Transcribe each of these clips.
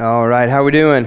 All right, how are we doing?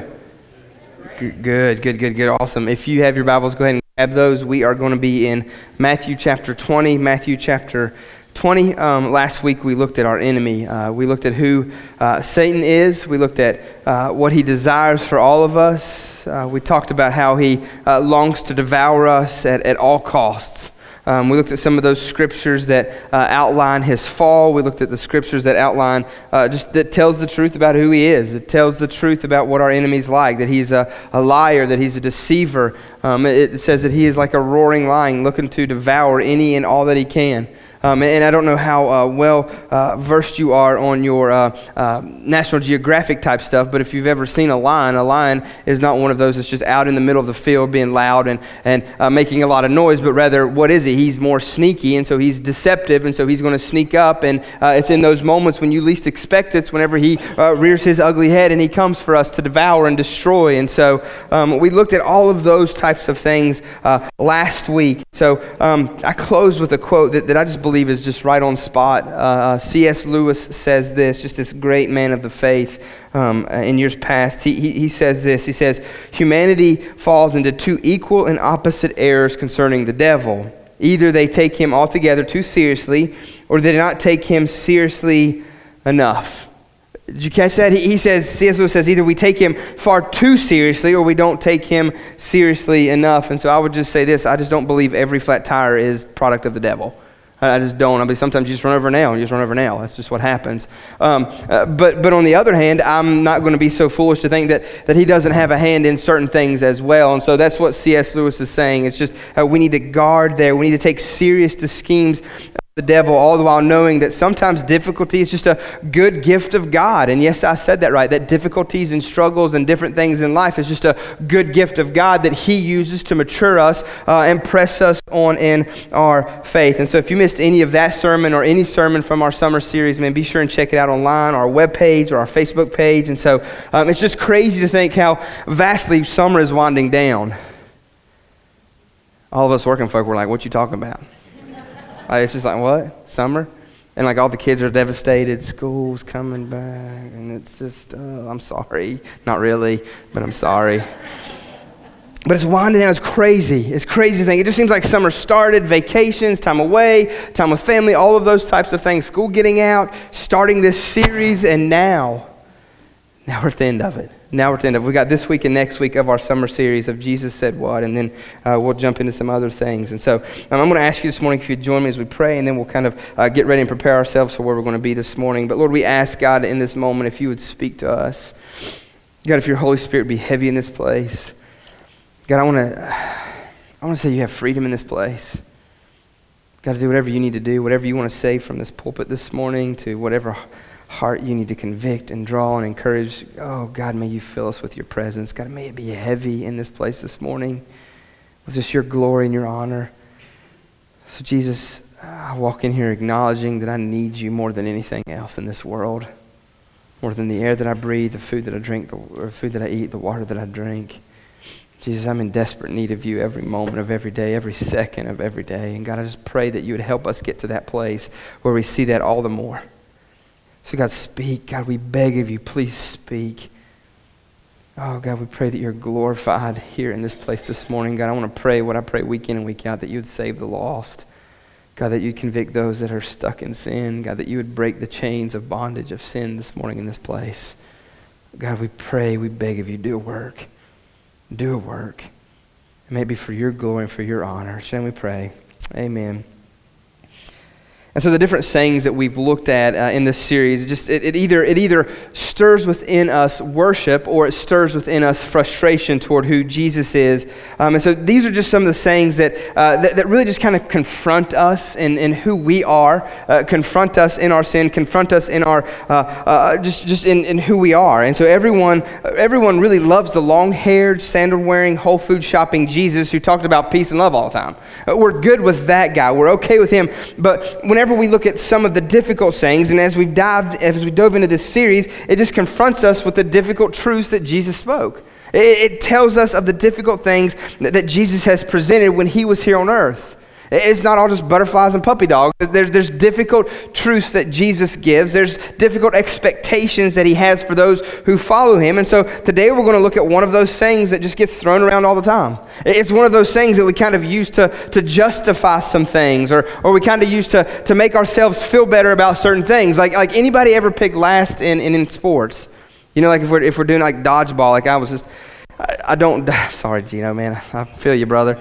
Good, good, good, good, good, awesome. If you have your Bibles, go ahead and grab those. We are going to be in Matthew chapter 20. Matthew chapter 20. Um, last week we looked at our enemy. Uh, we looked at who uh, Satan is. We looked at uh, what he desires for all of us. Uh, we talked about how he uh, longs to devour us at, at all costs. Um, we looked at some of those scriptures that uh, outline his fall. We looked at the scriptures that outline uh, just that tells the truth about who he is. It tells the truth about what our enemy's like. That he's a, a liar. That he's a deceiver. Um, it, it says that he is like a roaring lion, looking to devour any and all that he can. Um, and I don't know how uh, well uh, versed you are on your uh, uh, National Geographic type stuff, but if you've ever seen a lion, a lion is not one of those that's just out in the middle of the field being loud and, and uh, making a lot of noise, but rather, what is he? He's more sneaky, and so he's deceptive, and so he's going to sneak up. And it's in those moments when you least expect it, it's whenever he rears his ugly head and he comes for us to devour and destroy. And so um, we looked at all of those types of things last week. So um, I closed with a quote that, that I just believe believe is just right on spot. Uh, uh C.S. Lewis says this, just this great man of the faith um, uh, in years past. He, he, he says this He says, Humanity falls into two equal and opposite errors concerning the devil. Either they take him altogether too seriously, or they do not take him seriously enough. Did you catch that? He, he says, C.S. Lewis says, either we take him far too seriously or we don't take him seriously enough. And so I would just say this I just don't believe every flat tire is product of the devil. I just don't. I mean, sometimes you just run over a nail and you just run over a nail. That's just what happens. Um, uh, but, but on the other hand, I'm not going to be so foolish to think that, that he doesn't have a hand in certain things as well. And so that's what C.S. Lewis is saying. It's just uh, we need to guard there. We need to take serious the schemes the devil, all the while knowing that sometimes difficulty is just a good gift of God. And yes, I said that right, that difficulties and struggles and different things in life is just a good gift of God that He uses to mature us uh, and press us on in our faith. And so if you missed any of that sermon or any sermon from our summer series, man, be sure and check it out online, our webpage or our Facebook page. And so um, it's just crazy to think how vastly summer is winding down. All of us working folk were like, what you talking about? It's just like, what? Summer? And like all the kids are devastated. School's coming back. And it's just, uh, I'm sorry. Not really, but I'm sorry. But it's winding down. It's crazy. It's crazy thing. It just seems like summer started, vacations, time away, time with family, all of those types of things. School getting out, starting this series, and now, now we're at the end of it now we're at the end of We got this week and next week of our summer series of Jesus Said What, and then uh, we'll jump into some other things. And so um, I'm going to ask you this morning if you'd join me as we pray, and then we'll kind of uh, get ready and prepare ourselves for where we're going to be this morning. But Lord, we ask God in this moment if you would speak to us. God, if your Holy Spirit be heavy in this place. God, I want to I want to say you have freedom in this place. God, do whatever you need to do, whatever you want to say from this pulpit this morning to whatever heart you need to convict and draw and encourage. Oh, God, may you fill us with your presence. God, may it be heavy in this place this morning with just your glory and your honor. So, Jesus, I walk in here acknowledging that I need you more than anything else in this world, more than the air that I breathe, the food that I drink, the food that I eat, the water that I drink. Jesus, I'm in desperate need of you every moment of every day, every second of every day. And God, I just pray that you would help us get to that place where we see that all the more. So, God, speak. God, we beg of you, please speak. Oh, God, we pray that you're glorified here in this place this morning. God, I want to pray what I pray week in and week out that you would save the lost. God, that you'd convict those that are stuck in sin. God, that you would break the chains of bondage of sin this morning in this place. God, we pray, we beg of you, do a work. Do a work. It may be for your glory and for your honor. Shall we pray? Amen. And so the different sayings that we've looked at uh, in this series, just it, it, either, it either stirs within us worship or it stirs within us frustration toward who Jesus is. Um, and so these are just some of the sayings that, uh, that, that, really just kind of confront us in, in who we are, uh, confront us in our sin, confront us in our, uh, uh, just, just in, in who we are. And so everyone, everyone really loves the long-haired, sandal-wearing, Whole Food shopping Jesus who talked about peace and love all the time. Uh, we're good with that guy. We're okay with him. But whenever whenever we look at some of the difficult sayings, and as we dived, as we dove into this series, it just confronts us with the difficult truths that Jesus spoke. It, it tells us of the difficult things that, that Jesus has presented when he was here on earth. It's not all just butterflies and puppy dogs. There's, there's difficult truths that Jesus gives. There's difficult expectations that he has for those who follow him. And so today we're going to look at one of those sayings that just gets thrown around all the time. It's one of those sayings that we kind of use to, to justify some things or, or we kind of use to, to make ourselves feel better about certain things. Like, like anybody ever pick last in, in, in sports? You know, like if we're, if we're doing like dodgeball, like I was just, I, I don't, sorry, Gino, man. I feel you, brother.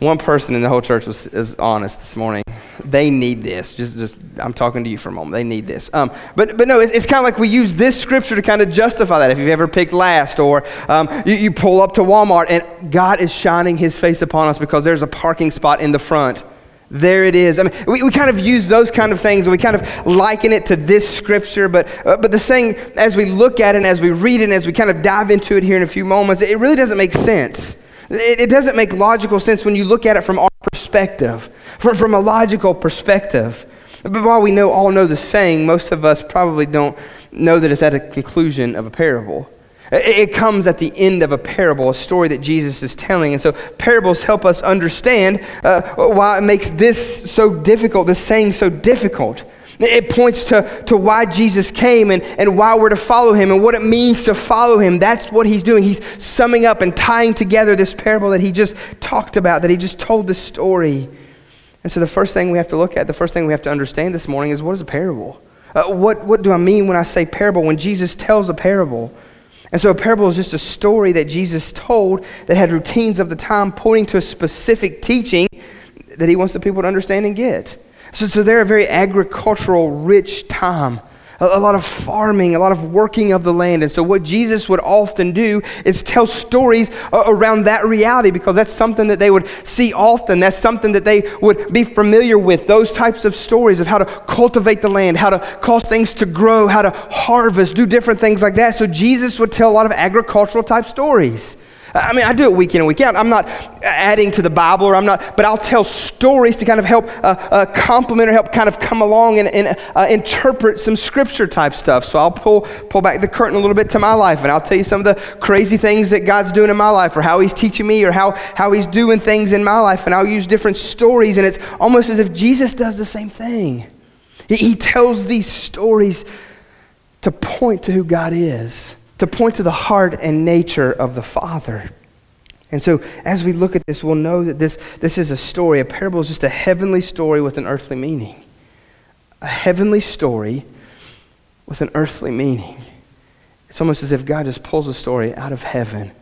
One person in the whole church was, was honest this morning. They need this. Just, just, I'm talking to you for a moment. They need this. Um, but, but no, it's, it's kind of like we use this scripture to kind of justify that. If you've ever picked last, or um, you, you pull up to Walmart and God is shining His face upon us because there's a parking spot in the front. There it is. I mean, we, we kind of use those kind of things and we kind of liken it to this scripture, but, uh, but the saying, as we look at it and as we read it and as we kind of dive into it here in a few moments, it really doesn't make sense. It, it doesn't make logical sense when you look at it from our perspective, from, from a logical perspective. But while we know, all know the saying, most of us probably don't know that it's at a conclusion of a parable. It comes at the end of a parable, a story that Jesus is telling. And so parables help us understand uh, why it makes this so difficult, this saying so difficult. It points to, to why Jesus came and, and why we're to follow him and what it means to follow him. That's what he's doing. He's summing up and tying together this parable that he just talked about, that he just told the story. And so the first thing we have to look at, the first thing we have to understand this morning is what is a parable? Uh, what, what do I mean when I say parable? When Jesus tells a parable. And so a parable is just a story that Jesus told that had routines of the time pointing to a specific teaching that he wants the people to understand and get. So, so they're a very agricultural, rich time. A, a lot of farming, a lot of working of the land. And so, what Jesus would often do is tell stories uh, around that reality because that's something that they would see often. That's something that they would be familiar with. Those types of stories of how to cultivate the land, how to cause things to grow, how to harvest, do different things like that. So, Jesus would tell a lot of agricultural type stories. I mean, I do it week in and week out. I'm not adding to the Bible, or I'm not, but I'll tell stories to kind of help uh, uh, complement or help kind of come along and, and uh, interpret some scripture type stuff. So I'll pull pull back the curtain a little bit to my life, and I'll tell you some of the crazy things that God's doing in my life, or how He's teaching me, or how how He's doing things in my life, and I'll use different stories, and it's almost as if Jesus does the same thing. He, he tells these stories to point to who God is to point to the heart and nature of the Father. And so, as we look at this, we'll know that this, this is a story. A parable is just a heavenly story with an earthly meaning. A heavenly story with an earthly meaning. It's almost as if God just pulls a story out of heaven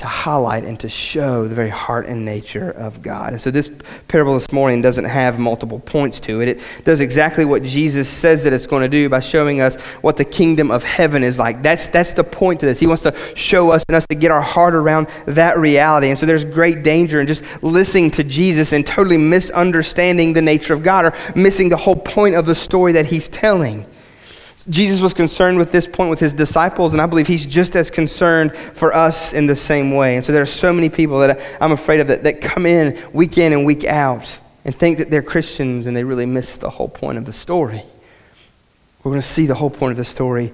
to highlight and to show the very heart and nature of God. And so this parable this morning doesn't have multiple points to it. It does exactly what Jesus says that it's going to do by showing us what the kingdom of heaven is like. That's, that's the point to this. He wants to show us and us to get our heart around that reality. And so there's great danger in just listening to Jesus and totally misunderstanding the nature of God or missing the whole point of the story that he's telling. Jesus was concerned with this point with his disciples, and I believe he's just as concerned for us in the same way. And so there are so many people that I'm afraid of that, that come in week in and week out and think that they're Christians and they really miss the whole point of the story. We're going to see the whole point of the story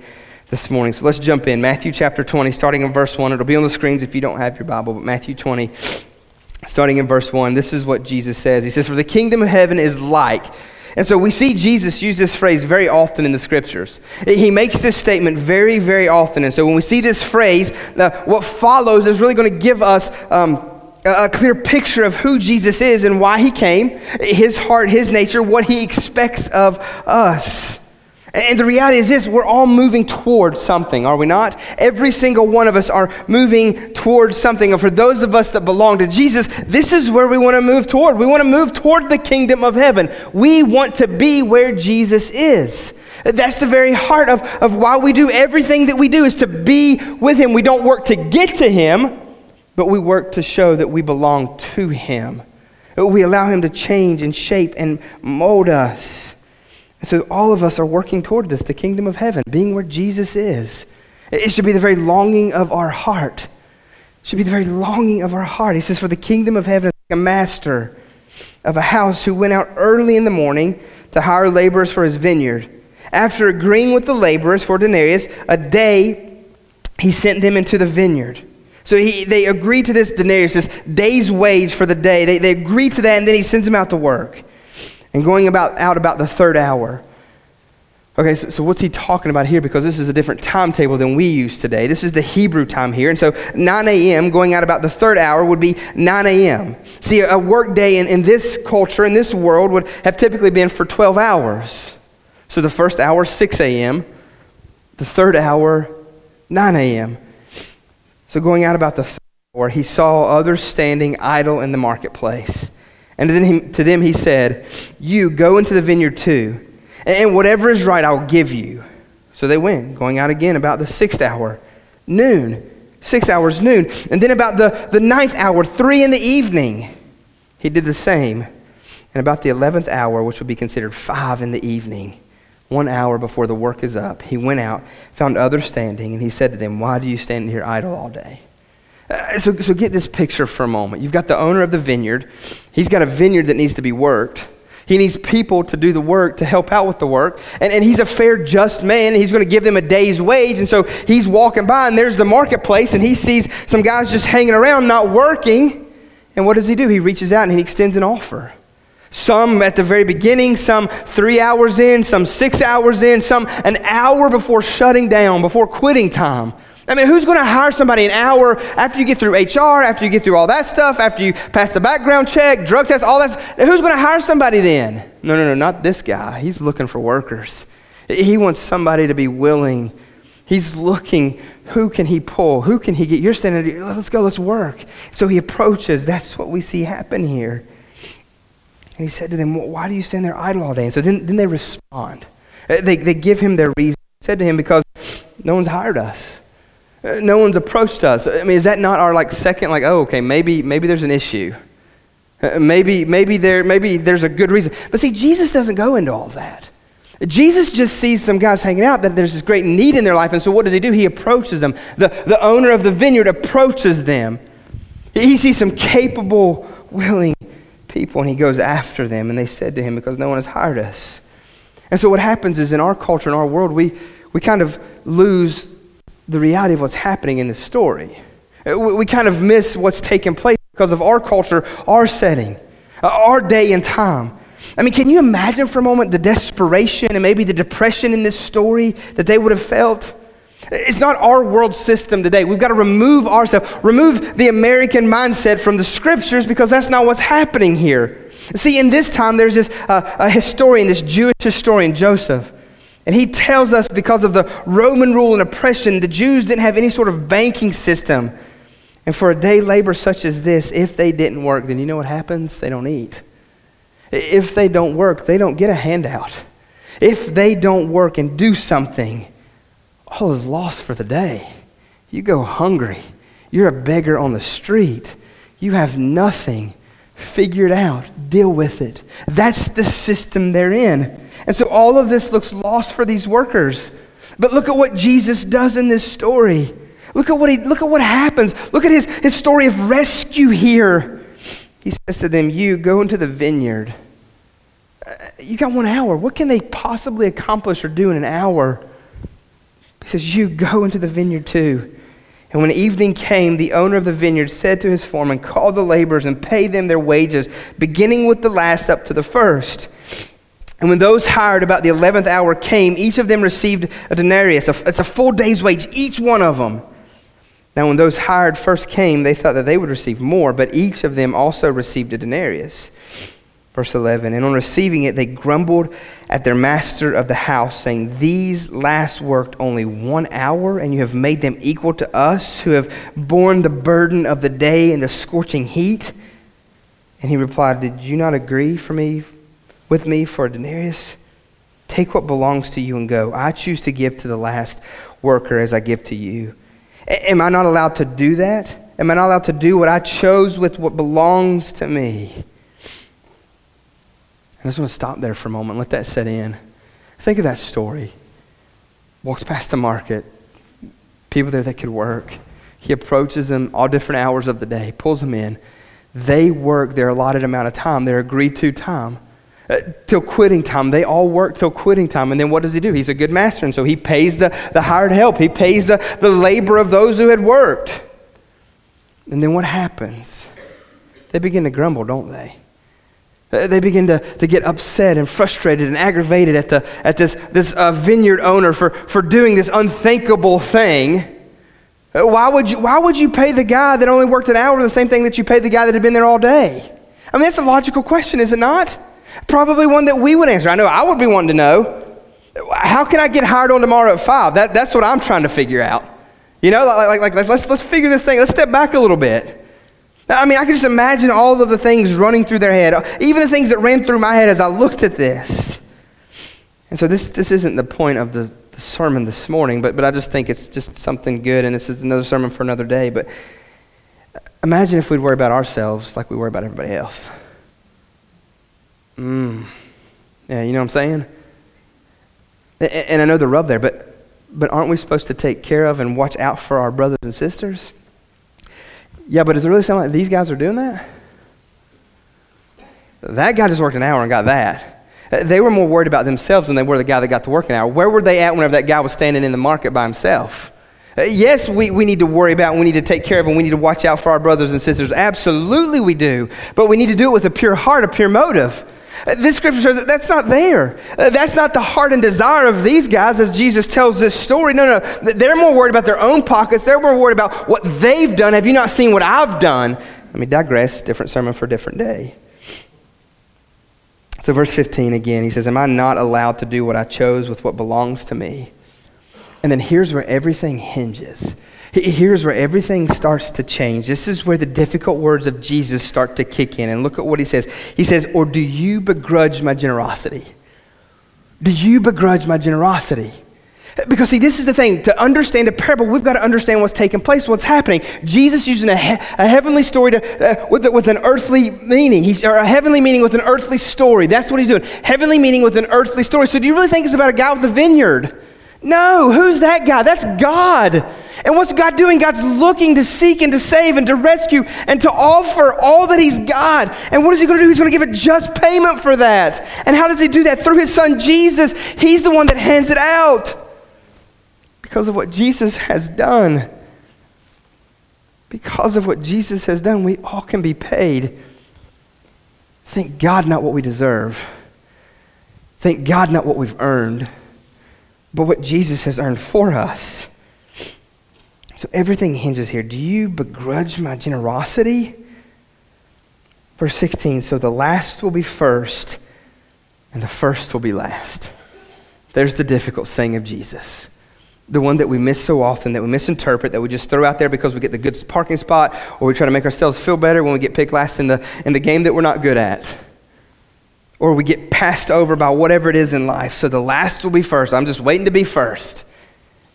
this morning. So let's jump in. Matthew chapter 20, starting in verse 1. It'll be on the screens if you don't have your Bible, but Matthew 20, starting in verse 1. This is what Jesus says He says, For the kingdom of heaven is like and so we see Jesus use this phrase very often in the scriptures. He makes this statement very, very often. And so when we see this phrase, uh, what follows is really going to give us um, a clear picture of who Jesus is and why he came, his heart, his nature, what he expects of us. And the reality is this we're all moving towards something, are we not? Every single one of us are moving towards something. And for those of us that belong to Jesus, this is where we want to move toward. We want to move toward the kingdom of heaven. We want to be where Jesus is. That's the very heart of, of why we do everything that we do is to be with him. We don't work to get to him, but we work to show that we belong to him. We allow him to change and shape and mold us. So all of us are working toward this, the kingdom of heaven, being where Jesus is. It should be the very longing of our heart. It should be the very longing of our heart. He says, For the kingdom of heaven is like a master of a house who went out early in the morning to hire laborers for his vineyard. After agreeing with the laborers for denarius, a day he sent them into the vineyard. So he, they agree to this denarius, this day's wage for the day. They, they agree to that, and then he sends them out to work. And going about, out about the third hour. Okay, so, so, what's he talking about here? Because this is a different timetable than we use today. This is the Hebrew time here. And so 9 a.m., going out about the third hour, would be 9 a.m. See, a work day in, in this culture, in this world, would have typically been for 12 hours. So the first hour, 6 a.m., the third hour, 9 a.m. So going out about the third hour, he saw others standing idle in the marketplace. And then he, to them he said, You go into the vineyard too and whatever is right, I'll give you. So they went, going out again about the sixth hour, noon. Six hours, noon. And then about the, the ninth hour, three in the evening, he did the same. And about the eleventh hour, which would be considered five in the evening, one hour before the work is up, he went out, found others standing, and he said to them, Why do you stand here idle all day? Uh, so, so get this picture for a moment. You've got the owner of the vineyard. He's got a vineyard that needs to be worked. He needs people to do the work, to help out with the work. And, and he's a fair, just man. he's going to give them a day's wage. And so he's walking by, and there's the marketplace, and he sees some guys just hanging around, not working. And what does he do? He reaches out and he extends an offer. Some at the very beginning, some three hours in, some six hours in, some an hour before shutting down, before quitting time. I mean, who's going to hire somebody an hour after you get through HR, after you get through all that stuff, after you pass the background check, drug test, all that? Who's going to hire somebody then? No, no, no, not this guy. He's looking for workers. He wants somebody to be willing. He's looking, who can he pull? Who can he get? You're standing let's go, let's work. So he approaches. That's what we see happen here. And he said to them, Why do you stand there idle all day? And so then, then they respond. Uh, they, they give him their reason. He said to him, Because no one's hired us. No one's approached us. I mean, is that not our like second, like, oh, okay, maybe, maybe there's an issue. Uh, maybe, maybe, there, maybe there's a good reason. But see, Jesus doesn't go into all that. Jesus just sees some guys hanging out that there's this great need in their life. And so what does he do? He approaches them. The, the owner of the vineyard approaches them. He sees some capable, willing people and he goes after them. And they said to him, Because no one has hired us. And so what happens is in our culture, in our world, we, we kind of lose the reality of what's happening in this story. Uh, we kind of miss what's taking place because of our culture, our setting, uh, our day and time. I mean, can you imagine for a moment the desperation and maybe the depression in this story that they would have felt? It's not our world system today. We've got to remove ourselves, remove the American mindset from the scriptures because that's not what's happening here. See, in this time, there's this uh, a historian, this Jewish historian, Josephus. And he tells us because of the Roman rule and oppression, the Jews didn't have any sort of banking system. And for a day labor such as this, if they didn't work, then you know what happens? They don't eat. If they don't work, they don't get a handout. If they don't work and do something, all is lost for the day. You go hungry. You're a beggar on the street. You have nothing figured out. Deal with it. That's the system they're in. And so all of this looks lost for these workers. But look at what Jesus does in this story. Look at what, he, look at what happens. Look at his, his story of rescue here. He says to them, You go into the vineyard. Uh, you got one hour. What can they possibly accomplish or do in an hour? He says, You go into the vineyard too. And when evening came, the owner of the vineyard said to his foreman, Call the laborers and pay them their wages, beginning with the last up to the first. And when those hired about the 11th hour came, each of them received a denarius. It's a full day's wage, each one of them. Now, when those hired first came, they thought that they would receive more, but each of them also received a denarius. Verse 11 And on receiving it, they grumbled at their master of the house, saying, These last worked only one hour, and you have made them equal to us, who have borne the burden of the day and the scorching heat. And he replied, Did you not agree for me with me for a denarius? Take what belongs to you and go. I choose to give to the last worker as I give to you. A- am I not allowed to do that? Am I not allowed to do what I chose with what belongs to me? I just want to stop there for a moment, let that set in. Think of that story. Walks past the market, people there that could work. He approaches them all different hours of the day, pulls them in. They work their allotted amount of time, their agreed to time. Uh, till quitting time. They all work till quitting time. And then what does he do? He's a good master. And so he pays the, the hired help, he pays the, the labor of those who had worked. And then what happens? They begin to grumble, don't they? Uh, They begin to, to get upset and frustrated and aggravated at, the, at this, this uh, vineyard owner for, for doing this unthinkable thing. Uh, Why would, you, why would you pay the guy that only worked an hour the same thing that you paid the guy that had been there all day? I mean, that's a logical question, is it not? Probably one that we would answer. I know I would be wanting to know. How can I get hired on tomorrow at 5? That, that's what I'm trying to figure out. You know, like, like, like let's, let's figure this thing, let's step back a little bit. I mean, I can just imagine all of the things running through their head, even the things that ran through my head as I looked at this. And so this, this isn't the point of the, the sermon this morning, but, but I just think it's just something good, and this is another sermon for another day. But imagine if we'd worry about ourselves like we worry about everybody else. Mm. Yeah, you know what I'm saying? And I know the rub there, but, but aren't we supposed to take care of and watch out for our brothers and sisters? Yeah, but does it really sound like these guys are doing that? That guy just worked an hour and got that. Uh, They were more worried about themselves than they were the guy that got to work an hour. Where were they at whenever that guy was standing in the market by himself? Uh, Yes, we, we need to worry about, and we need to take care of, and we need to watch out for our brothers and sisters. Absolutely, we do. But we need to do it with a pure heart, a pure motive. This scripture shows that that's not there. Uh, That's not the heart and desire of these guys as Jesus tells this story. No, no. They're more worried about their own pockets. They're more worried about what they've done. Have you not seen what I've done? Let me digress. Different sermon for a different day. So, verse 15 again, he says, Am I not allowed to do what I chose with what belongs to me? And then here's where everything hinges. He- Here's where everything starts to change. This is where the difficult words of Jesus start to kick in. And look at what he says. He says, Or do you begrudge my generosity? Do you begrudge my generosity? Because, see, this is the thing. To understand a parable, we've got to understand what's taking place, what's happening. Jesus using a, he- a heavenly story to, uh, with, with an earthly meaning, he's, or a heavenly meaning with an earthly story. That's what he's doing. Heavenly meaning with an earthly story. So, do you really think it's about a guy with a vineyard? No, who's that guy? That's God. And what's God doing? God's looking to seek and to save and to rescue and to offer all that He's got. And what is He going to do? He's going to give a just payment for that. And how does He do that? Through His Son Jesus. He's the one that hands it out because of what Jesus has done. Because of what Jesus has done, we all can be paid. Thank God, not what we deserve. Thank God, not what we've earned, but what Jesus has earned for us. So everything hinges here. Do you begrudge my generosity? Verse 16 So the last will be first, and the first will be last. There's the difficult saying of Jesus. The one that we miss so often, that we misinterpret, that we just throw out there because we get the good parking spot, or we try to make ourselves feel better when we get picked last in the, in the game that we're not good at. Or we get passed over by whatever it is in life. So the last will be first. I'm just waiting to be first.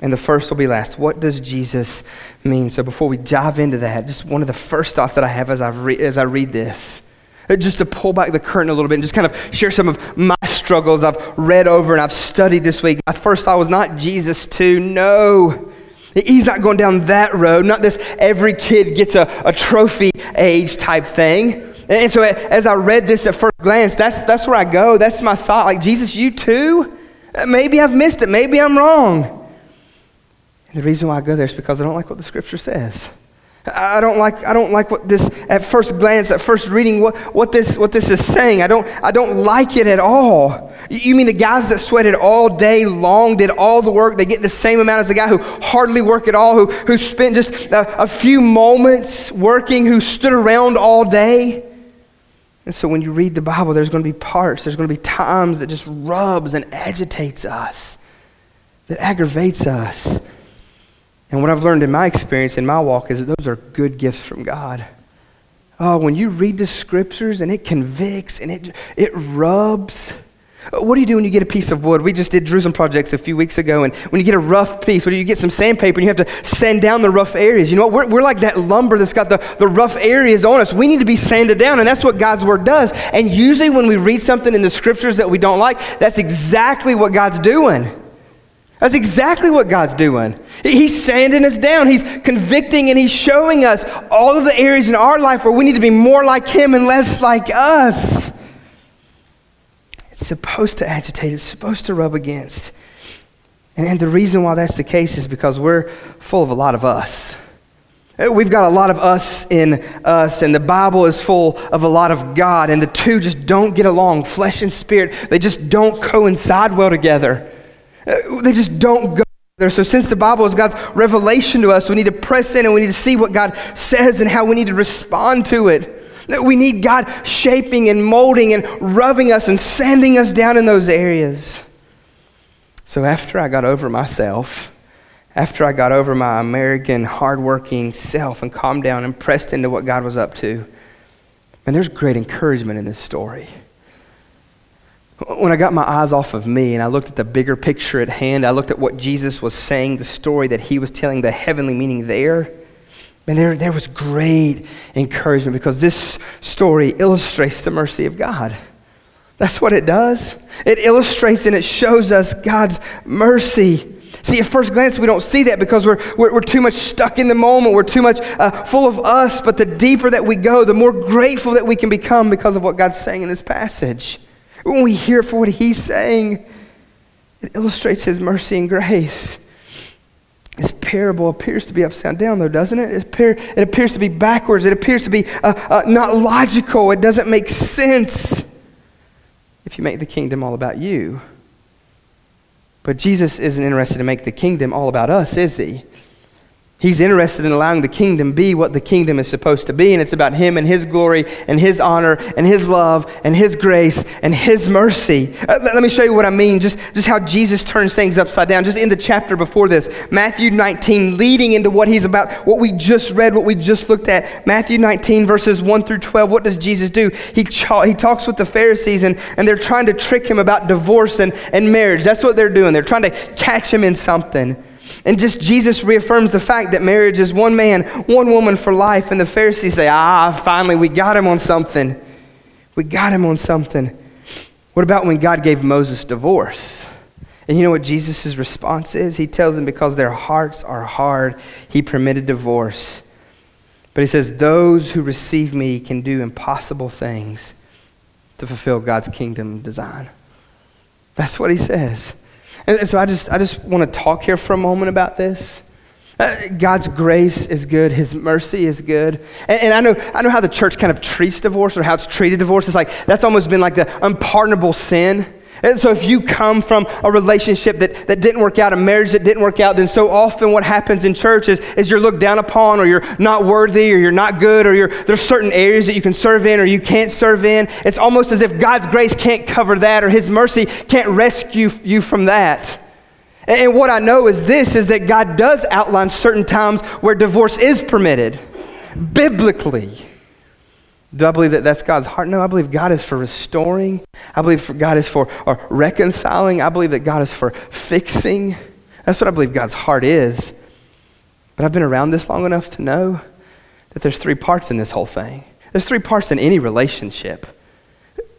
And the first will be last. What does Jesus mean? So before we dive into that, just one of the first thoughts that I have as I, re- as I read this, uh, just to pull back the curtain a little bit and just kind of share some of my struggles I've read over and I've studied this week. My first thought was not Jesus too. No. He's not going down that road. Not this every kid gets a, a trophy age type thing. And so as I read this at first glance, that's, that's where I go. That's my thought. Like, Jesus, you too? Uh, Maybe I've missed it. Maybe I'm wrong. And the reason why I go there is because I don't like what the scripture says. I don't like, I don't like what this, at first glance, at first reading, what, what, this, what this is saying. I don't, I don't like it at all. You mean the guys that sweated all day long, did all the work, they get the same amount as the guy who hardly worked at all, who, who spent just a, a few moments working, who stood around all day? And so when you read the Bible, there's going to be parts, there's going to be times that just rubs and agitates us, that aggravates us. And what I've learned in my experience, in my walk, is that those are good gifts from God. Oh, when you read the scriptures and it convicts and it, it rubs. What do you do when you get a piece of wood? We just did Jerusalem projects a few weeks ago, and when you get a rough piece, what do you get some sandpaper and you have to sand down the rough areas? You know what? We're, we're like that lumber that's got the, the rough areas on us. We need to be sanded down, and that's what God's word does. And usually when we read something in the scriptures that we don't like, that's exactly what God's doing. That's exactly what God's doing. He's sanding us down. He's convicting and He's showing us all of the areas in our life where we need to be more like Him and less like us. It's supposed to agitate, it's supposed to rub against. And, the reason why that's the case is because we're full of a lot of us. We've got a lot of us in us, and the Bible is full of a lot of God, and the two just don't get along. Flesh and spirit, they just don't coincide well together. Uh, they just don't go there. So, since the Bible is God's revelation to us, we need to press in and we need to see what God says and how we need to respond to it. We need God shaping and molding and rubbing us and sanding us down in those areas. So, after I got over myself, after I got over my American hardworking self and calmed down and pressed into what God was up to, and there's great encouragement in this story. When I got my eyes off of me and I looked at the bigger picture at hand, I looked at what Jesus was saying, the story that he was telling, the heavenly meaning there. And there, there was great encouragement because this story illustrates the mercy of God. That's what it does. It illustrates and it shows us God's mercy. See, at first glance, we don't see that because we're, we're, we're too much stuck in the moment. We're too much uh, full of us. But the deeper that we go, the more grateful that we can become because of what God's saying in this passage. When we hear for what He's saying, it illustrates His mercy and grace. This parable appears to be upside down, though, doesn't it? It, appear, it appears to be backwards. It appears to be uh, uh, not logical. It doesn't make sense if you make the kingdom all about you. But Jesus isn't interested to make the kingdom all about us, is he? He's interested in allowing the kingdom be what the kingdom is supposed to be, and it's about him and his glory and his honor and his love and his grace and his mercy. Uh, let me show you what I mean, just, just how Jesus turns things upside down. Just in the chapter before this, Matthew 19, leading into what he's about, what we just read, what we just looked at. Matthew 19, verses 1 through 12. What does Jesus do? He, he talks with the Pharisees, and, and they're trying to trick him about divorce and, and marriage. That's what they're doing. They're trying to catch him in something. And just Jesus reaffirms the fact that marriage is one man, one woman for life. And the Pharisees say, ah, finally, we got him on something. We got him on something. What about when God gave Moses divorce? And you know what Jesus' response is? He tells them because their hearts are hard, he permitted divorce. But he says, Those who receive me can do impossible things to fulfill God's kingdom design. That's what he says. And so I just, I just want to talk here for a moment about this. Uh, God's grace is good. His mercy is good. And, and, I, know, I know how the church kind of treats divorce or how it's treated divorce. It's like that's almost been like the unpardonable sin. And so if you come from a relationship that, that didn't work out, a marriage that didn't work out, then so often what happens in church is, is you're looked down upon or you're not worthy or you're not good or there's certain areas that you can serve in or you can't serve in. It's almost as if God's grace can't cover that or his mercy can't rescue you from that. And, and what I know is this, is that God does outline certain times where divorce is permitted, biblically. Do I believe that that's God's heart? No, I believe God is for restoring. I believe God is for or reconciling. I believe that God is for fixing. That's what I believe God's heart is. But I've been around this long enough to know that there's three parts in this whole thing. There's three parts in any relationship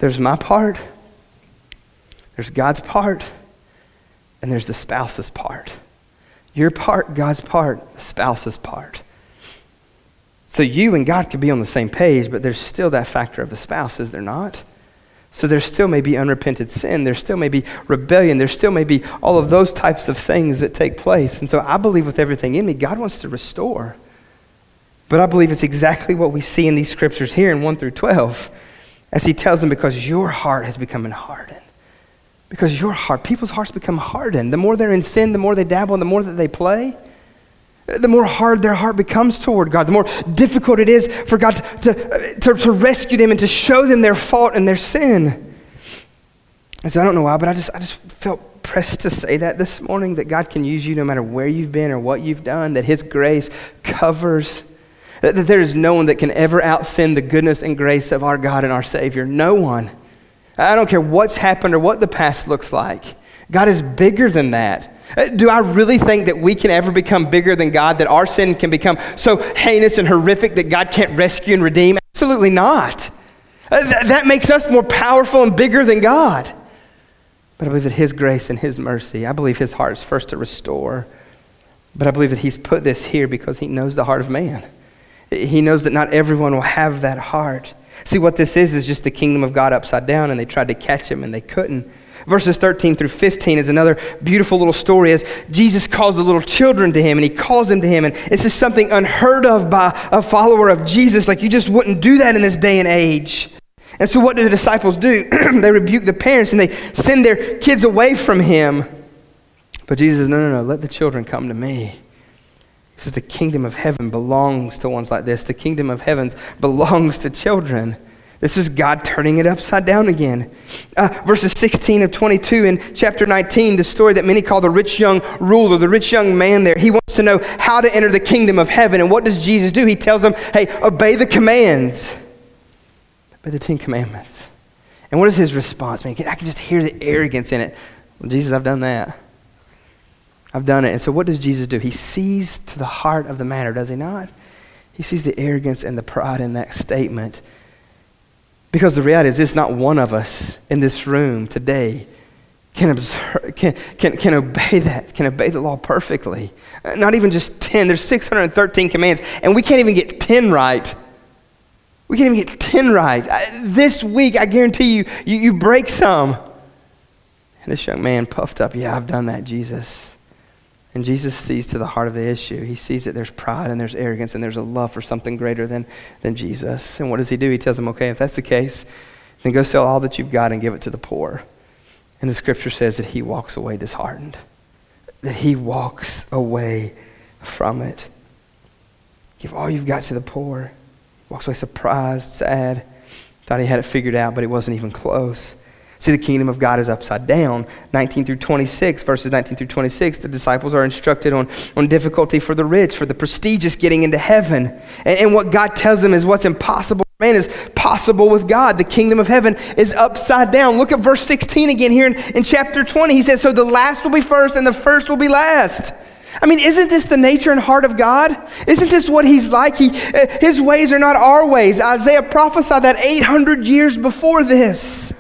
there's my part, there's God's part, and there's the spouse's part. Your part, God's part, the spouse's part. So you and God could be on the same page, but there's still that factor of the spouse, is there not? So there still may be unrepented sin. There still may be rebellion. There still may be all of those types of things that take place. And so I believe with everything in me, God wants to restore. But I believe it's exactly what we see in these scriptures here in 1 through 12, as he tells them, because your heart has become hardened. Because your heart, people's hearts become hardened. The more they're in sin, the more they dabble, and the more that they play the more hard their heart becomes toward God, the more difficult it is for God to, to, to, rescue them and to show them their fault and their sin. And so I don't know why, but I just, I just felt pressed to say that this morning that God can use you no matter where you've been or what you've done, that His grace covers, that, that there is no one that can ever out sin the goodness and grace of our God and our Savior. No one. I don't care what's happened or what the past looks like. God is bigger than that. Uh, do I really think that we can ever become bigger than God, that our sin can become so heinous and horrific that God can't rescue and redeem? Absolutely not. Uh, th- that makes us more powerful and bigger than God. But I believe that His grace and His mercy, I believe His heart is first to restore. But I believe that He's put this here because He knows the heart of man. He knows that not everyone will have that heart. See, what this is is just the kingdom of God upside down, and they tried to catch Him and they couldn't. Verses 13 through 15 is another beautiful little story as Jesus calls the little children to him and he calls them to him. And this is something unheard of by a follower of Jesus. Like you just wouldn't do that in this day and age. And so, what do the disciples do? they rebuke the parents and they send their kids away from him. But Jesus says, No, no, no, let the children come to me. He says, The kingdom of heaven belongs to ones like this. The kingdom of heavens belongs to children. This is God turning it upside down again. Uh, verses 16 of 22 in chapter 19, the story that many call the rich young ruler, the rich young man there. He wants to know how to enter the kingdom of heaven. And what does Jesus do? He tells them, hey, obey the commands, obey the Ten Commandments. And what is his response? Man, I can just hear the arrogance in it. Well, Jesus, I've done that. I've done it. And so what does Jesus do? He sees to the heart of the matter, does he not? He sees the arrogance and the pride in that statement. Because the reality is, this not one of us in this room today can, observe, can, can, can obey that, can obey the law perfectly. Uh, not even just 10, there's 613 commands, and we can't even get 10 right. We can't even get 10 right. Uh, this week, I guarantee you, you, you break some. And this young man puffed up, Yeah, I've done that, Jesus. And Jesus sees to the heart of the issue. He sees that there's pride and there's arrogance and there's a love for something greater than, than Jesus. And what does he do? He tells him, okay, if that's the case, then go sell all that you've got and give it to the poor. And the scripture says that he walks away disheartened, that he walks away from it. Give all you've got to the poor. Walks away surprised, sad, thought he had it figured out, but it wasn't even close. See, the kingdom of God is upside down. 19 through 26, verses 19 through 26, the disciples are instructed on, on difficulty for the rich, for the prestigious getting into heaven. And, and what God tells them is what's impossible man is possible with God. The kingdom of heaven is upside down. Look at verse 16 again here in, in chapter 20. He says, So the last will be first and the first will be last. I mean, isn't this the nature and heart of God? Isn't this what He's like? He, eh, his ways are not our ways. Isaiah prophesied that 800 years before this.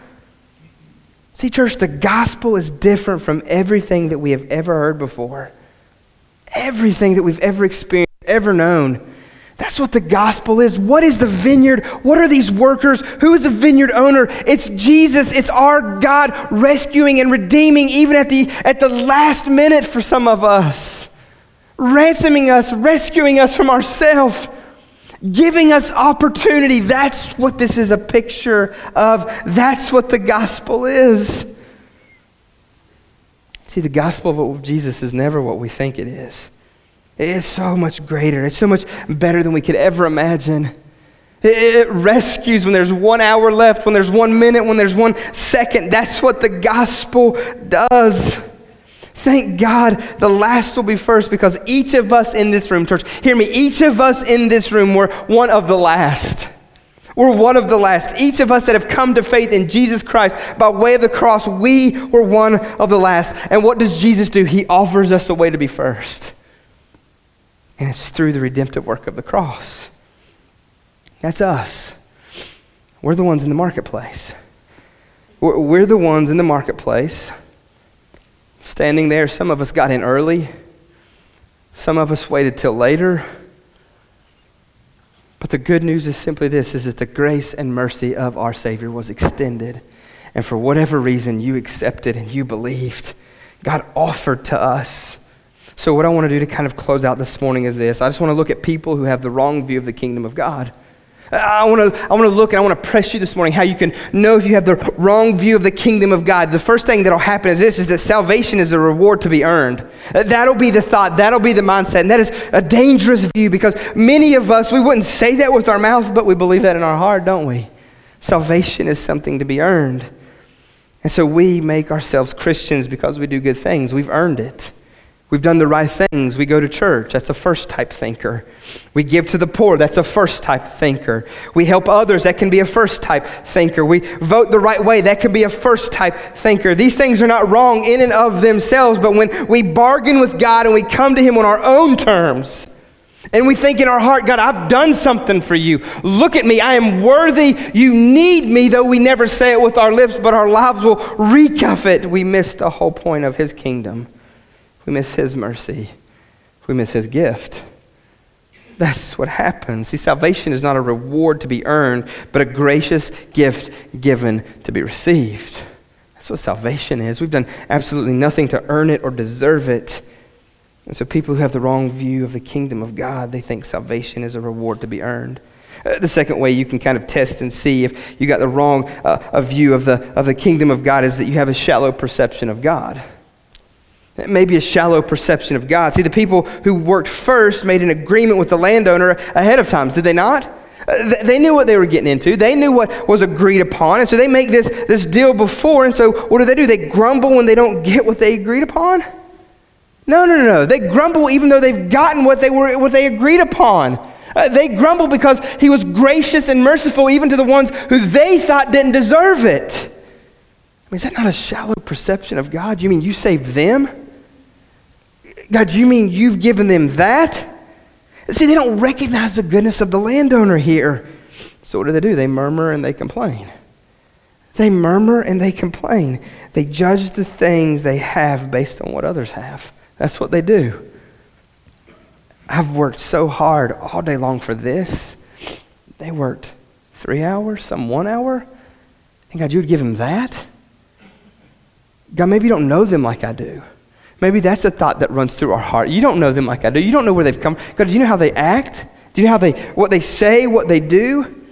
See, church, the gospel is different from everything that we have ever heard before. Everything that we've ever experienced, ever known. That's what the gospel is. What is the vineyard? What are these workers? Who is the vineyard owner? It's Jesus. It's our God rescuing and redeeming even at the, at the last minute for some of us. Ransoming us, rescuing us from ourselves giving us opportunity. That's what this is a picture of. That's what the gospel is. See, the gospel of Jesus is never what we think it is. It is so much greater. It's so much better than we could ever imagine. It rescues when there's one hour left, when there's one minute, when there's one second. That's what the gospel does. Thank God the last will be first because each of us in this room, church, hear me, each of us in this room were one of the last. We're one of the last. Each of us that have come to faith in Jesus Christ by way of the cross, we were one of the last. And what does Jesus do? He offers us a way to be first. And it's through the redemptive work of the cross. That's us. We're the ones in the marketplace. We're the ones in the marketplace standing there. Some of us got in early, some of us waited till later. But the good news is simply this is that the grace and mercy of our Savior was extended. And for whatever reason you accepted and you believed, God offered to us. So, what I want to do to kind of close out this morning is this I just want to look at people who have the wrong view of the kingdom of God. I want to I want to look and I want to press you this morning how you can know if you have the wrong view of the kingdom of God. The first thing that'll happen is this is that salvation is a reward to be earned. Uh, that'll be the thought, that'll be the mindset. And that is a dangerous view because many of us we wouldn't say that with our mouth, but we believe that in our heart, don't we? Salvation is something to be earned. And so we make ourselves Christians because we do good things. We've earned it. We've done the right things. We go to church. That's a first type thinker. We give to the poor. That's a first type thinker. We help others. That can be a first type thinker. We vote the right way. That can be a first type thinker. These things are not wrong in and of themselves, but when we bargain with God and we come to Him on our own terms, and we think in our heart, God, I've done something for you. Look at me. I am worthy. You need me, though we never say it with our lips, but our lives will reek of it. We miss the whole point of His kingdom. We miss His mercy. We miss His gift. That's what happens. See, salvation is not a reward to be earned, but a gracious gift given to be received. That's what salvation is. We've done absolutely nothing to earn it or deserve it. And so people who have the wrong view of the kingdom of God, they think salvation is a reward to be earned. Uh, the second way you can kind of test and see if you got the wrong uh, view of the, of the kingdom of God is that you have a shallow perception of God. Maybe a shallow perception of God. See, the people who worked first made an agreement with the landowner ahead of time, did they not? Uh, they knew what they were getting into. They knew what was agreed upon. And so they make this, this deal before. And so what do they do? They grumble when they don't get what they agreed upon? No, no, no, no. They grumble even though they've gotten what they, were, what they agreed upon. Uh, they grumble because he was gracious and merciful even to the ones who they thought didn't deserve it. I mean, is that not a shallow perception of God? You mean you saved them? God, you mean you've given them that? See, they don't recognize the goodness of the landowner here. So what do they do? They murmur and they complain. They murmur and they complain. They judge the things they have based on what others have. That's what they do. I've worked so hard all day long for this. They worked three hours, some one hour. And God, you would give them that? God, maybe you don't know them like I do. Maybe that's a thought that runs through our heart. You don't know them like I do. You don't know where they've come. God, do you know how they act? Do you know how they what they say, what they do?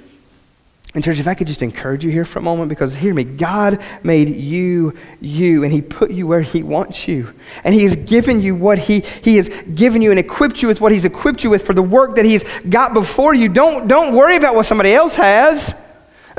And, church, if I could just encourage you here for a moment, because hear me, God made you you, and He put you where He wants you. And He has given you what He, he has given you and equipped you with what He's equipped you with for the work that He's got before you. Don't, don't worry about what somebody else has.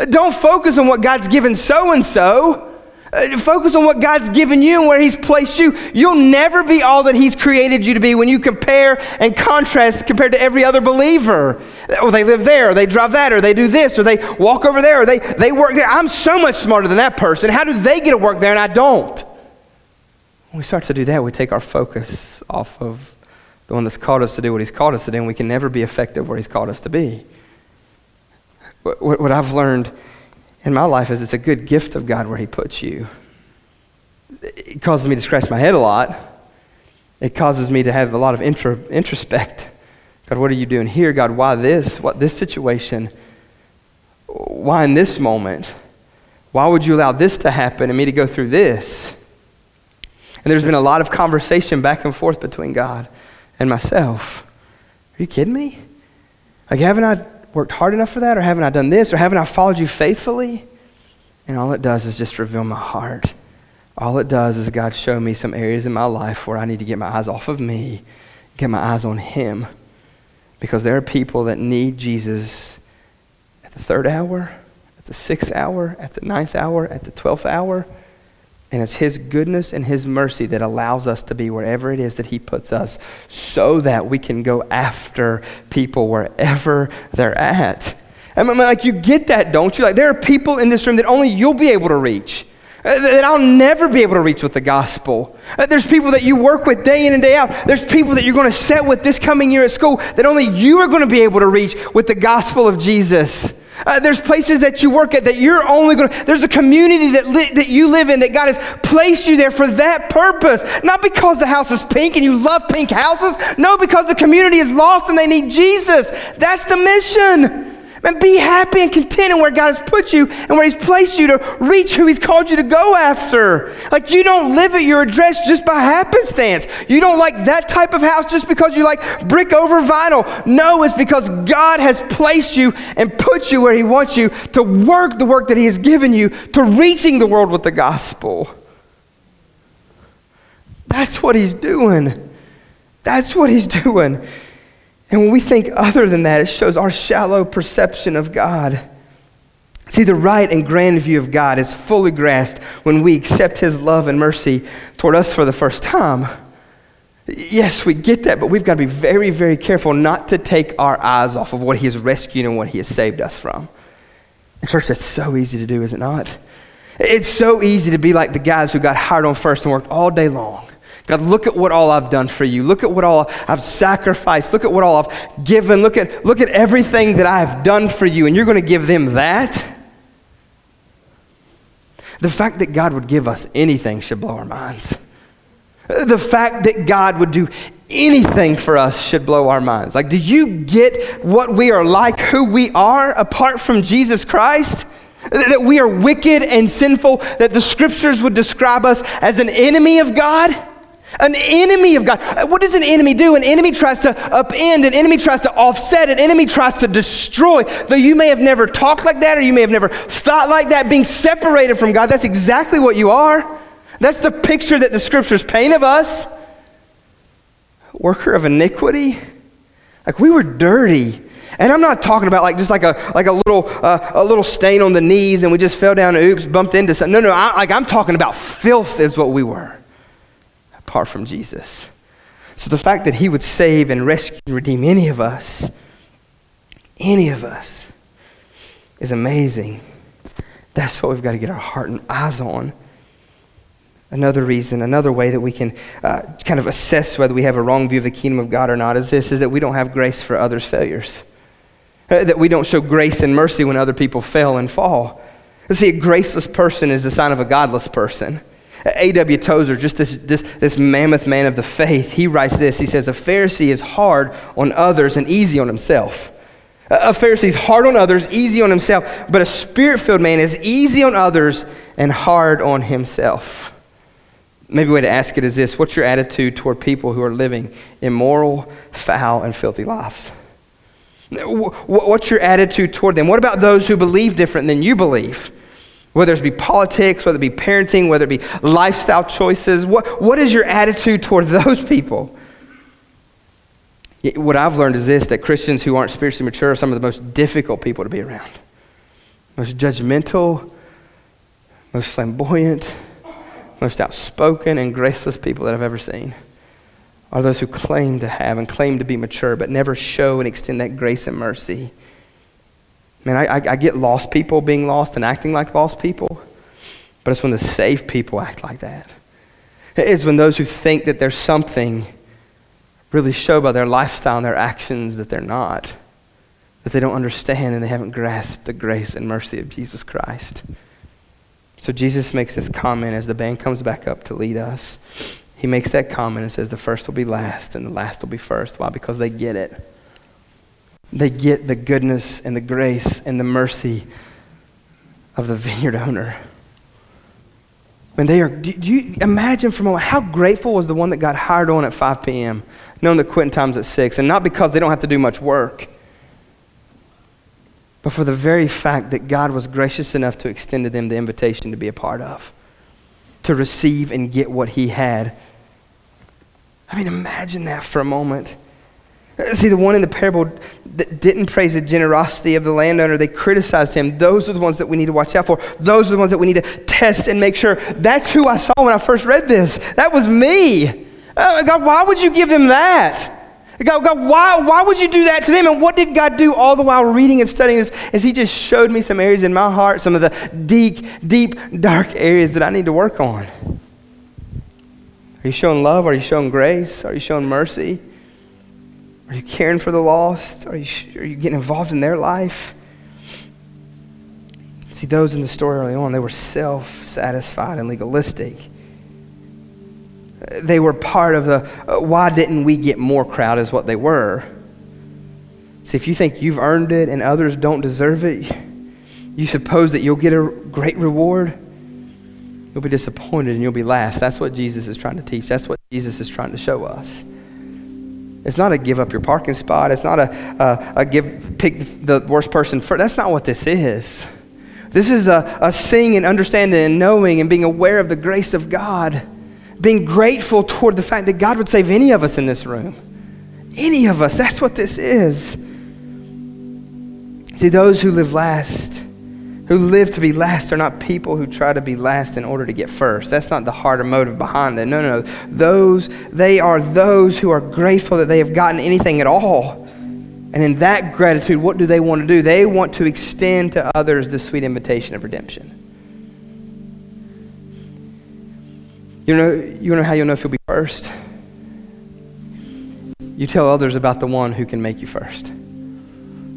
Don't focus on what God's given so and so. Uh, focus on what God's given you and where He's placed you. You'll never be all that He's created you to be when you compare and contrast compared to every other believer. Oh, they live there, or they drive that, or they do this, or they walk over there, or they, they work there. I'm so much smarter than that person. How do they get to work there and I don't? When we start to do that, we take our focus off of the one that's called us to do what He's called us to do, and we can never be effective where He's called us to be. What, what I've learned in my life is it's a good gift of God where He puts you. It causes me to scratch my head a lot. It causes me to have a lot of intro, introspect. God, what are you doing here? God, why this? What this situation? Why in this moment? Why would you allow this to happen and me to go through this? And there's been a lot of conversation back and forth between God and myself. Are you kidding me? Like, haven't I worked hard enough for that? Or haven't I done this? Or haven't I followed you faithfully? And all it does is just reveal my heart. All it does is God show me some areas in my life where I need to get my eyes off of me, get my eyes on Him. Because there are people that need Jesus at the third hour, at the sixth hour, at the ninth hour, at the twelfth hour. And it's His goodness and His mercy that allows us to be wherever it is that He puts us so that we can go after people wherever they're at. I like, you get that, don't you? Like, there are people in this room that only you'll be able to reach. Uh, that I'll never be able to reach with the gospel. Uh, there's people that you work with day in and day out. There's people that you're going to set with this coming year at school that only you are going to be able to reach with the gospel of Jesus. Uh, there's places that you work at that you're only going to, there's a community that, li- that you live in that God has placed you there for that purpose. Not because the house is pink and you love pink houses. No, because the community is lost and they need Jesus. That's the mission. And be happy and content in where God has put you and where He's placed you to reach who He's called you to go after. Like you don't live at your address just by happenstance. You don't like that type of house just because you like brick over vinyl. No, it's because God has placed you and put you where He wants you to work the work that He has given you to reaching the world with the gospel. That's what He's doing. That's what He's doing. And when we think other than that, it shows our shallow perception of God. See, the right and grand view of God is fully grasped when we accept His love and mercy toward us for the first time. Yes, we get that, but we've got to be very, very careful not to take our eyes off of what He has rescued and what He has saved us from. And church, that's so easy to do, is it not? It's so easy to be like the guys who got hired on first and worked all day long. God, look at what all I've done for you. Look at what all I've sacrificed. Look at what all I've given. Look at, look at everything that I've done for you. And you're going to give them that? The fact that God would give us anything should blow our minds. The fact that God would do anything for us should blow our minds. Like, do you get what we are like, who we are apart from Jesus Christ? that we are wicked and sinful, that the scriptures would describe us as an enemy of God. An enemy of God. What does an enemy do? An enemy tries to upend, an enemy tries to offset, an enemy tries to destroy. Though you may have never talked like that or you may have never thought like that, being separated from God, that's exactly what you are. That's the picture that the scriptures paint of us. Worker of iniquity. Like we were dirty. And I'm not talking about like just like a like a little uh, a little stain on the knees and we just fell down and oops bumped into something. No, no, I, like I'm talking about filth is what we were apart from Jesus. So the fact that he would save and rescue and redeem any of us, any of us, is amazing. That's what we've got to get our heart and eyes on. Another reason, another way that we can uh, kind of assess whether we have a wrong view of the kingdom of God or not is this, is that we don't have grace for others' failures. Uh, that we don't show grace and mercy when other people fail and fall. You see, a graceless person is the sign of a godless person. A.W. Tozer, just this, this, this mammoth man of the faith, he writes this. He says, A Pharisee is hard on others and easy on himself. A Pharisee is hard on others, easy on himself, but a spirit filled man is easy on others and hard on himself. Maybe a way to ask it is this What's your attitude toward people who are living immoral, foul, and filthy lives? What's your attitude toward them? What about those who believe different than you believe? Whether it be politics, whether it be parenting, whether it be lifestyle choices, what, what is your attitude toward those people? What I've learned is this that Christians who aren't spiritually mature are some of the most difficult people to be around. Most judgmental, most flamboyant, most outspoken, and graceless people that I've ever seen are those who claim to have and claim to be mature, but never show and extend that grace and mercy. Man, I, I, I get lost people being lost and acting like lost people, but it's when the saved people act like that. It's when those who think that there's something really show by their lifestyle and their actions that they're not, that they don't understand and they haven't grasped the grace and mercy of Jesus Christ. So Jesus makes this comment as the band comes back up to lead us. He makes that comment and says, The first will be last and the last will be first. Why? Because they get it. They get the goodness and the grace and the mercy of the vineyard owner. When they are, do you imagine for a moment how grateful was the one that got hired on at 5 p.m., knowing the quitting time's at 6, and not because they don't have to do much work, but for the very fact that God was gracious enough to extend to them the invitation to be a part of, to receive and get what He had I mean, imagine that for a moment. See, the one in the parable that didn't praise the generosity of the landowner, they criticized him. Those are the ones that we need to watch out for. Those are the ones that we need to test and make sure. That's who I saw when I first read this. That was me. Oh, God, why would you give them that? God, God why, why would you do that to them? And what did God do all the while reading and studying this? Is He just showed me some areas in my heart, some of the deep, deep, dark areas that I need to work on. Are you showing love? Are you showing grace? Are you showing mercy? Are you caring for the lost? Are you, are you getting involved in their life? See, those in the story early on, they were self satisfied and legalistic. They were part of the uh, why didn't we get more crowd, is what they were. See, if you think you've earned it and others don't deserve it, you suppose that you'll get a great reward. You'll be disappointed and you'll be last. That's what Jesus is trying to teach. That's what Jesus is trying to show us. It's not a give up your parking spot. It's not a, a, a give pick the worst person first. That's not what this is. This is a, a seeing and understanding and knowing and being aware of the grace of God. Being grateful toward the fact that God would save any of us in this room. Any of us. That's what this is. See, those who live last who live to be last are not people who try to be last in order to get first. That's not the heart or motive behind it. No, no. Those, they are those who are grateful that they have gotten anything at all. And in that gratitude, what do they want to do? They want to extend to others the sweet invitation of redemption. You know, you know how you'll know if you'll be first? You tell others about the one who can make you first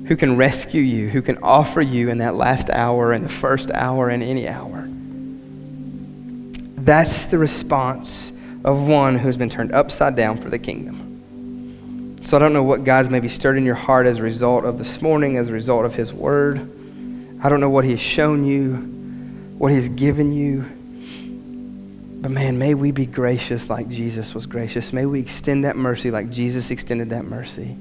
who can rescue you, who can offer you in that last hour, in the first hour, in any hour. That's the response of one who's been turned upside down for the kingdom. So I don't know what God's maybe stirred in your heart as a result of this morning, as a result of His word. I don't know what He's shown you, what He's given you. But man, may we be gracious like Jesus was gracious. May we extend that mercy like Jesus extended that mercy.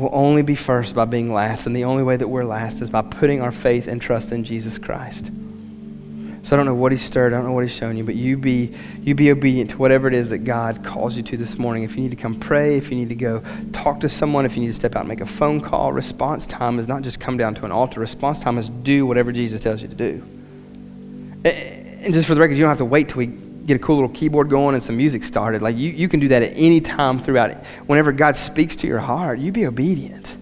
We'll only be first by being last, and the only way that we're last is by putting our faith and trust in Jesus Christ. So I don't know what he's stirred, I don't know what he's shown you, but you be you be obedient to whatever it is that God calls you to this morning. If you need to come pray, if you need to go talk to someone, if you need to step out and make a phone call, response time is not just come down to an altar. Response time is do whatever Jesus tells you to do. And just for the record, you don't have to wait till we get a cool little keyboard going and some music started. Like you, you can do that at any time throughout it. Whenever God speaks to your heart, you be obedient.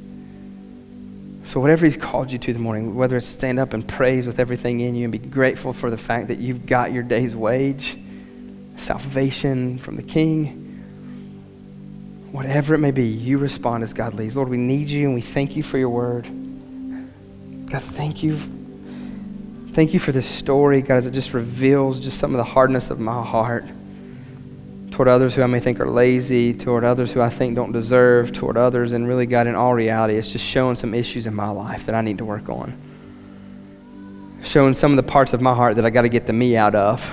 So, whatever He's called you to the morning, whether it's stand up and praise with everything in you and be grateful for the fact that you've got your day's wage, salvation from the King, whatever it may be, you respond as God leads. Lord, we need you and we thank you for your word. God, thank you. Thank you for this story, God, as it just reveals just some of the hardness of my heart toward others who I may think are lazy, toward others who I think don't deserve, toward others. And really, God, in all reality, it's just showing some issues in my life that I need to work on. Showing some of the parts of my heart that I got to get the me out of.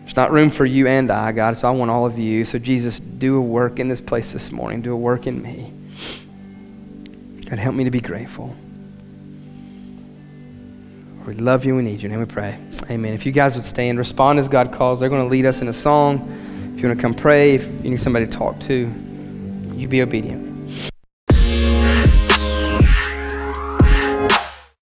There's not room for you and I, God, so I want all of you. So, Jesus, do a work in this place this morning. Do a work in me. God, help me to be grateful. We love you. We need you. And we pray. Amen. If you guys would stand, respond as God calls. They're going to lead us in a song. If you want to come pray, if you need somebody to talk to, you be obedient.